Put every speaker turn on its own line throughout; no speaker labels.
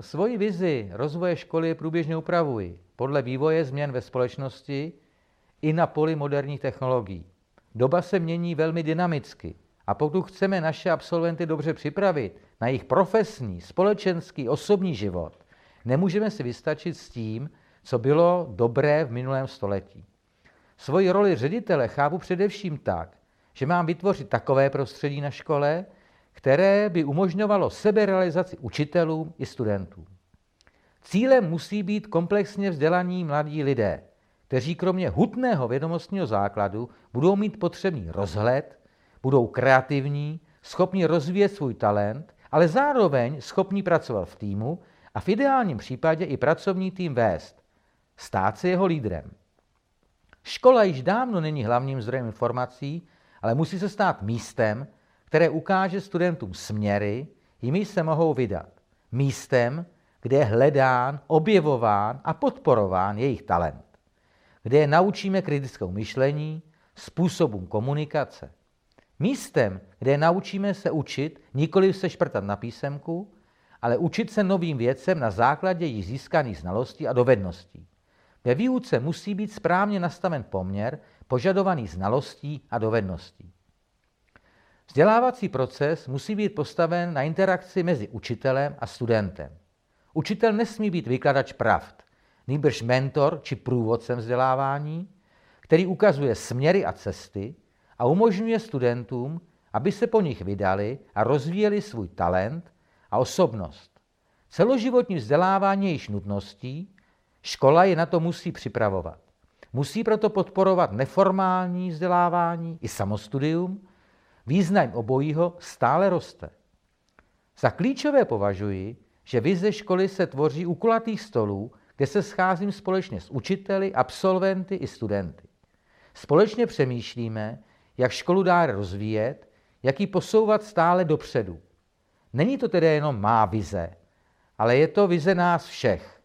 Svoji vizi rozvoje školy průběžně upravuji podle vývoje změn ve společnosti i na poli moderních technologií. Doba se mění velmi dynamicky a pokud chceme naše absolventy dobře připravit na jejich profesní, společenský, osobní život, nemůžeme si vystačit s tím, co bylo dobré v minulém století. Svoji roli ředitele chápu především tak, že mám vytvořit takové prostředí na škole, které by umožňovalo seberealizaci učitelům i studentům. Cílem musí být komplexně vzdělaní mladí lidé, kteří kromě hutného vědomostního základu budou mít potřebný rozhled, budou kreativní, schopni rozvíjet svůj talent, ale zároveň schopni pracovat v týmu a v ideálním případě i pracovní tým vést, stát se jeho lídrem. Škola již dávno není hlavním zdrojem informací, ale musí se stát místem, které ukáže studentům směry, jimi se mohou vydat. Místem, kde je hledán, objevován a podporován jejich talent. Kde je naučíme kritickou myšlení, způsobům komunikace. Místem, kde je naučíme se učit, nikoli se šprtat na písemku, ale učit se novým věcem na základě již získaných znalostí a dovedností. Ve výuce musí být správně nastaven poměr požadovaných znalostí a dovedností. Vzdělávací proces musí být postaven na interakci mezi učitelem a studentem. Učitel nesmí být vykladač pravd, nýbrž mentor či průvodcem vzdělávání, který ukazuje směry a cesty a umožňuje studentům, aby se po nich vydali a rozvíjeli svůj talent a osobnost. Celoživotní vzdělávání je již nutností, škola je na to musí připravovat. Musí proto podporovat neformální vzdělávání i samostudium, význam obojího stále roste. Za klíčové považuji, že vize školy se tvoří u kulatých stolů, kde se scházím společně s učiteli, absolventy i studenty. Společně přemýšlíme, jak školu dále rozvíjet, jak ji posouvat stále dopředu. Není to tedy jenom má vize, ale je to vize nás všech.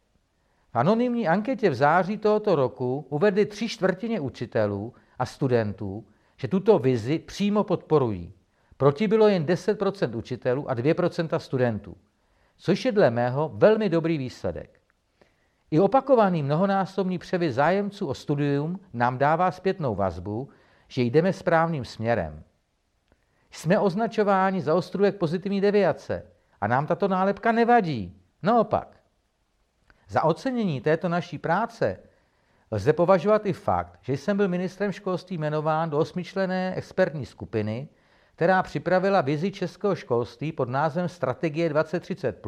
V anonymní anketě v září tohoto roku uvedli tři čtvrtině učitelů a studentů, že tuto vizi přímo podporují. Proti bylo jen 10% učitelů a 2% studentů, což je dle mého velmi dobrý výsledek. I opakovaný mnohonásobný převis zájemců o studium nám dává zpětnou vazbu, že jdeme správným směrem. Jsme označováni za ostrůvek pozitivní deviace a nám tato nálepka nevadí. Naopak. Za ocenění této naší práce lze považovat i fakt, že jsem byl ministrem školství jmenován do osmičlené expertní skupiny, která připravila vizi českého školství pod názvem Strategie 2030,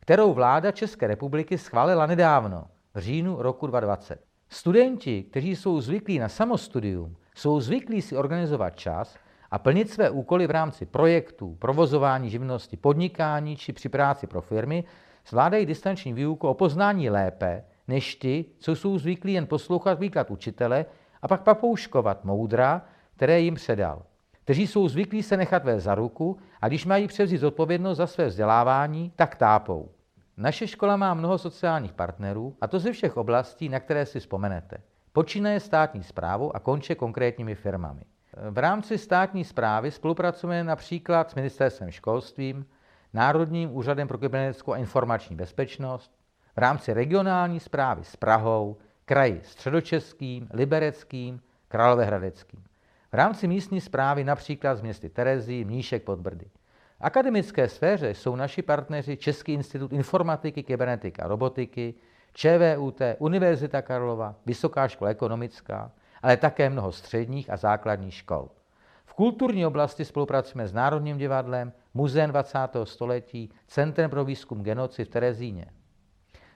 kterou vláda České republiky schválila nedávno, v říjnu roku 2020. Studenti, kteří jsou zvyklí na samostudium, jsou zvyklí si organizovat čas a plnit své úkoly v rámci projektů, provozování živnosti, podnikání či při práci pro firmy, zvládají distanční výuku o poznání lépe, než ti, co jsou zvyklí jen poslouchat výklad učitele a pak papouškovat moudra, které jim předal. Kteří jsou zvyklí se nechat vést za ruku a když mají převzít zodpovědnost za své vzdělávání, tak tápou. Naše škola má mnoho sociálních partnerů, a to ze všech oblastí, na které si vzpomenete. Počínaje státní zprávu a konče konkrétními firmami. V rámci státní zprávy spolupracujeme například s Ministerstvem školstvím, Národním úřadem pro kybernetickou a informační bezpečnost, v rámci regionální zprávy s Prahou, kraji středočeským, libereckým, královéhradeckým. V rámci místní zprávy například z městy Terezí, Mníšek pod Brdy. V akademické sféře jsou naši partneři Český institut informatiky, kybernetiky a robotiky, ČVUT, Univerzita Karlova, Vysoká škola ekonomická, ale také mnoho středních a základních škol. V kulturní oblasti spolupracujeme s Národním divadlem, Muzeem 20. století, Centrem pro výzkum genocid v Terezíně.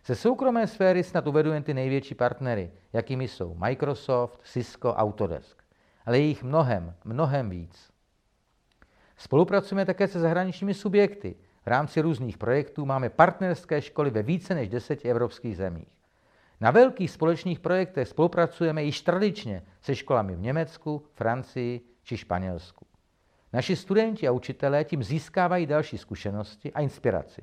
Ze soukromé sféry snad uvedu jen ty největší partnery, jakými jsou Microsoft, Cisco, Autodesk. Ale je jich mnohem, mnohem víc. Spolupracujeme také se zahraničními subjekty. V rámci různých projektů máme partnerské školy ve více než deseti evropských zemích. Na velkých společných projektech spolupracujeme již tradičně se školami v Německu, Francii či Španělsku. Naši studenti a učitelé tím získávají další zkušenosti a inspiraci.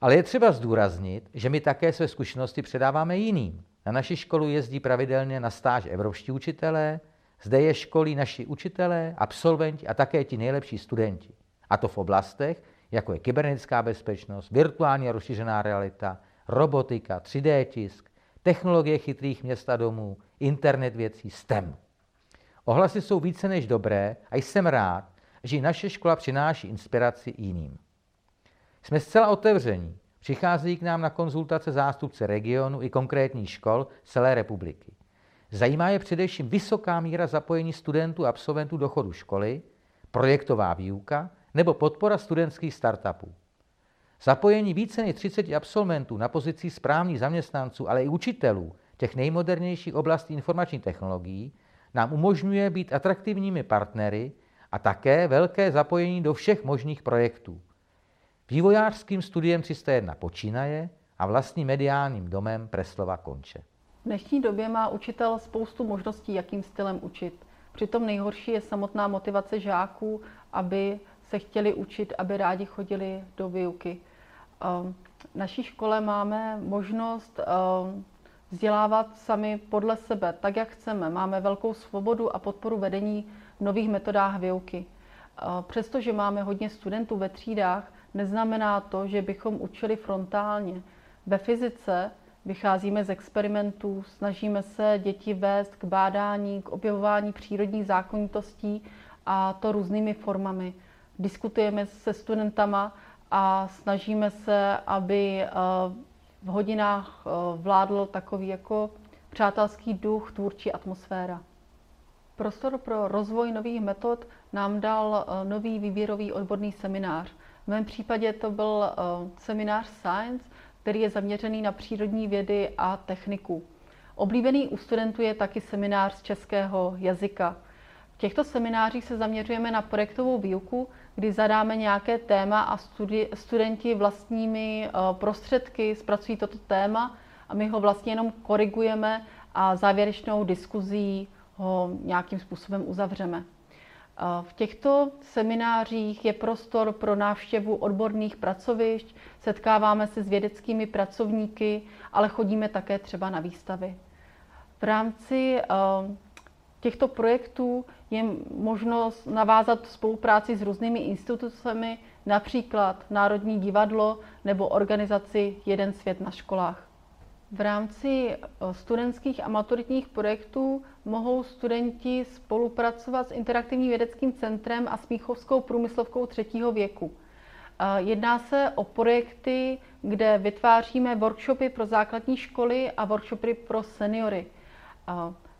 Ale je třeba zdůraznit, že my také své zkušenosti předáváme jiným. Na naši školu jezdí pravidelně na stáž evropští učitelé, zde je školí naši učitelé, absolventi a také ti nejlepší studenti. A to v oblastech, jako je kybernetická bezpečnost, virtuální a rozšířená realita, robotika, 3D tisk, technologie chytrých měst a domů, internet věcí, STEM. Ohlasy jsou více než dobré a jsem rád, že naše škola přináší inspiraci jiným. Jsme zcela otevření. Přichází k nám na konzultace zástupce regionu i konkrétních škol celé republiky. Zajímá je především vysoká míra zapojení studentů a absolventů do chodu školy, projektová výuka nebo podpora studentských startupů. Zapojení více než 30 absolventů na pozici správních zaměstnanců, ale i učitelů těch nejmodernějších oblastí informačních technologií nám umožňuje být atraktivními partnery a také velké zapojení do všech možných projektů. Vývojářským studiem 301 počínaje a vlastním mediálním domem Preslova konče.
V dnešní době má učitel spoustu možností, jakým stylem učit. Přitom nejhorší je samotná motivace žáků, aby se chtěli učit, aby rádi chodili do výuky. Ehm, v naší škole máme možnost ehm, vzdělávat sami podle sebe, tak jak chceme. Máme velkou svobodu a podporu vedení v nových metodách výuky. Ehm, přestože máme hodně studentů ve třídách, neznamená to, že bychom učili frontálně. Ve fyzice vycházíme z experimentů, snažíme se děti vést k bádání, k objevování přírodních zákonitostí a to různými formami. Diskutujeme se studentama a snažíme se, aby eh, v hodinách eh, vládl takový jako přátelský duch, tvůrčí atmosféra. Prostor pro rozvoj nových metod nám dal eh, nový výběrový odborný seminář. V mém případě to byl seminář Science, který je zaměřený na přírodní vědy a techniku. Oblíbený u studentů je taky seminář z českého jazyka. V těchto seminářích se zaměřujeme na projektovou výuku, kdy zadáme nějaké téma a studi- studenti vlastními eh, prostředky zpracují toto téma a my ho vlastně jenom korigujeme a závěrečnou diskuzí ho nějakým způsobem uzavřeme. V těchto seminářích je prostor pro návštěvu odborných pracovišť, setkáváme se s vědeckými pracovníky, ale chodíme také třeba na výstavy. V rámci eh, těchto projektů je možnost navázat spolupráci s různými institucemi, například Národní divadlo nebo organizaci Jeden svět na školách. V rámci eh, studentských a maturitních projektů mohou studenti spolupracovat s Interaktivním vědeckým centrem a Smíchovskou průmyslovkou třetího věku. Eh, jedná se o projekty, kde vytváříme workshopy pro základní školy a workshopy pro seniory. Eh,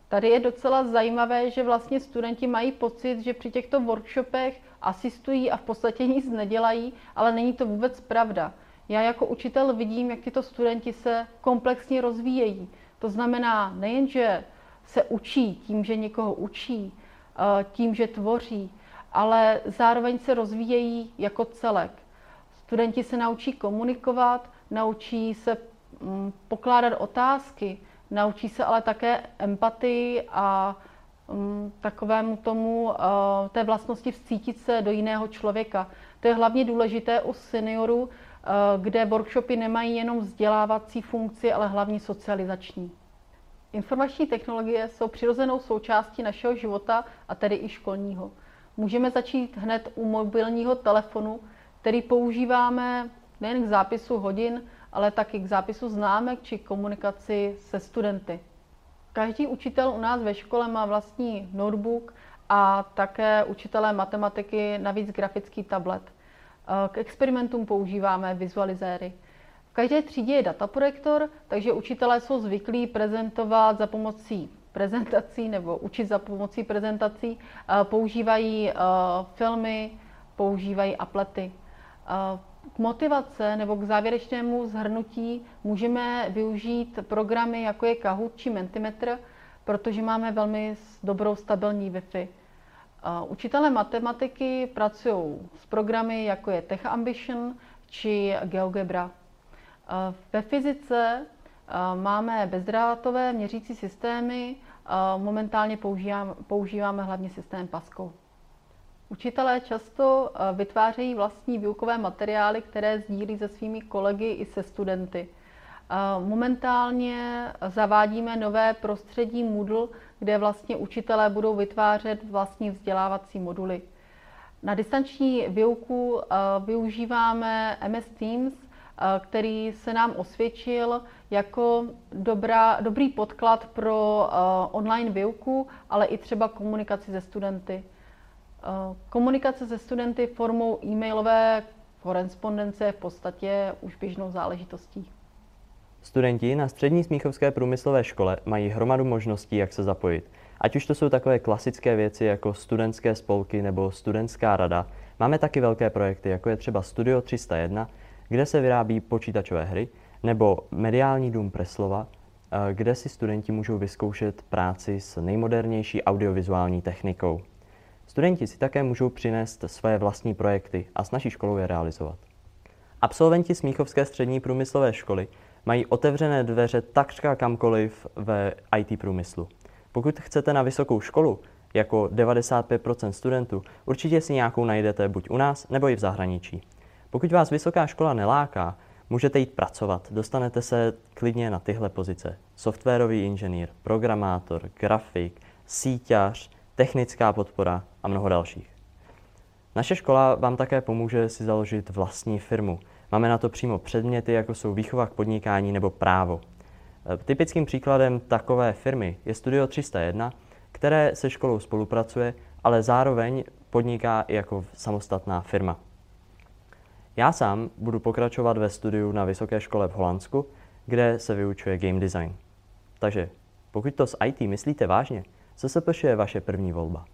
tady je docela zajímavé, že vlastně studenti mají pocit, že při těchto workshopech asistují a v podstatě nic nedělají, ale není to vůbec pravda. Já jako učitel vidím, jak tyto studenti se komplexně rozvíjejí. To znamená nejen, že se učí tím, že někoho učí, eh, tím, že tvoří, ale zároveň se rozvíjejí jako celek. Studenti se naučí komunikovat, naučí se mm, pokládat otázky, naučí se ale také empatii a takovému tomu, eh, té vlastnosti vcítit se do jiného člověka. To je hlavně důležité u seniorů, eh, kde workshopy nemají jenom vzdělávací funkci, ale hlavně socializační. Informační technologie jsou přirozenou součástí našeho života a tedy i školního. Můžeme začít hned u mobilního telefonu, který používáme nejen k zápisu hodin, ale taky k zápisu známek či komunikaci se studenty. Každý učitel u nás ve škole má vlastní notebook a také učitelé matematiky navíc grafický tablet. K experimentům používáme vizualizéry. V každé třídě je dataprojektor, takže učitelé jsou zvyklí prezentovat za pomocí prezentací nebo učit za pomocí prezentací. Používají filmy, používají aplety. K motivace nebo k závěrečnému zhrnutí můžeme využít programy, jako je Kahoot či Mentimeter, protože máme velmi dobrou stabilní Wi-Fi. Učitelé matematiky pracují s programy, jako je Tech Ambition či GeoGebra. Ve fyzice máme bezdrátové měřící systémy, momentálně používáme, používáme hlavně systém Pascal. Učitelé často vytvářejí vlastní výukové materiály, které sdílí se svými kolegy i se studenty. Momentálně zavádíme nové prostředí Moodle, kde vlastně učitelé budou vytvářet vlastní vzdělávací moduly. Na distanční výuku využíváme MS Teams, který se nám osvědčil jako dobrá, dobrý podklad pro online výuku, ale i třeba komunikaci se studenty. Komunikace se studenty formou e-mailové korespondence je v podstatě už běžnou záležitostí.
Studenti na střední Smíchovské průmyslové škole mají hromadu možností, jak se zapojit. Ať už to jsou takové klasické věci jako studentské spolky nebo studentská rada, máme taky velké projekty, jako je třeba Studio 301, kde se vyrábí počítačové hry, nebo Mediální dům Preslova, eh, kde si studenti můžou vyzkoušet práci s nejmodernější audiovizuální technikou. Studenti si také můžou přinést své vlastní projekty a s naší školou je realizovat. Absolventi Smíchovské střední průmyslové školy mají otevřené dveře takřka kamkoliv ve IT průmyslu. Pokud chcete na vysokou školu, jako 95% studentů, určitě si nějakou najdete buď u nás, nebo i v zahraničí. Pokud vás vysoká škola neláká, můžete jít pracovat. Dostanete se klidně na tyhle pozice. Softwarový inženýr, programátor, grafik, síťař, technická podpora a mnoho dalších. Naše škola vám také pomůže si založit vlastní firmu. Máme na to přímo předměty, jako jsou výchova k podnikání nebo právo. E, typickým příkladem takové firmy je Studio 301, které se školou spolupracuje, ale zároveň podniká i jako samostatná firma. Já sám budu pokračovat ve studiu na vysoké škole v Holandsku, kde se vyučuje game design. Takže pokud to s IT myslíte vážně, CSPŠ je vaše první volba.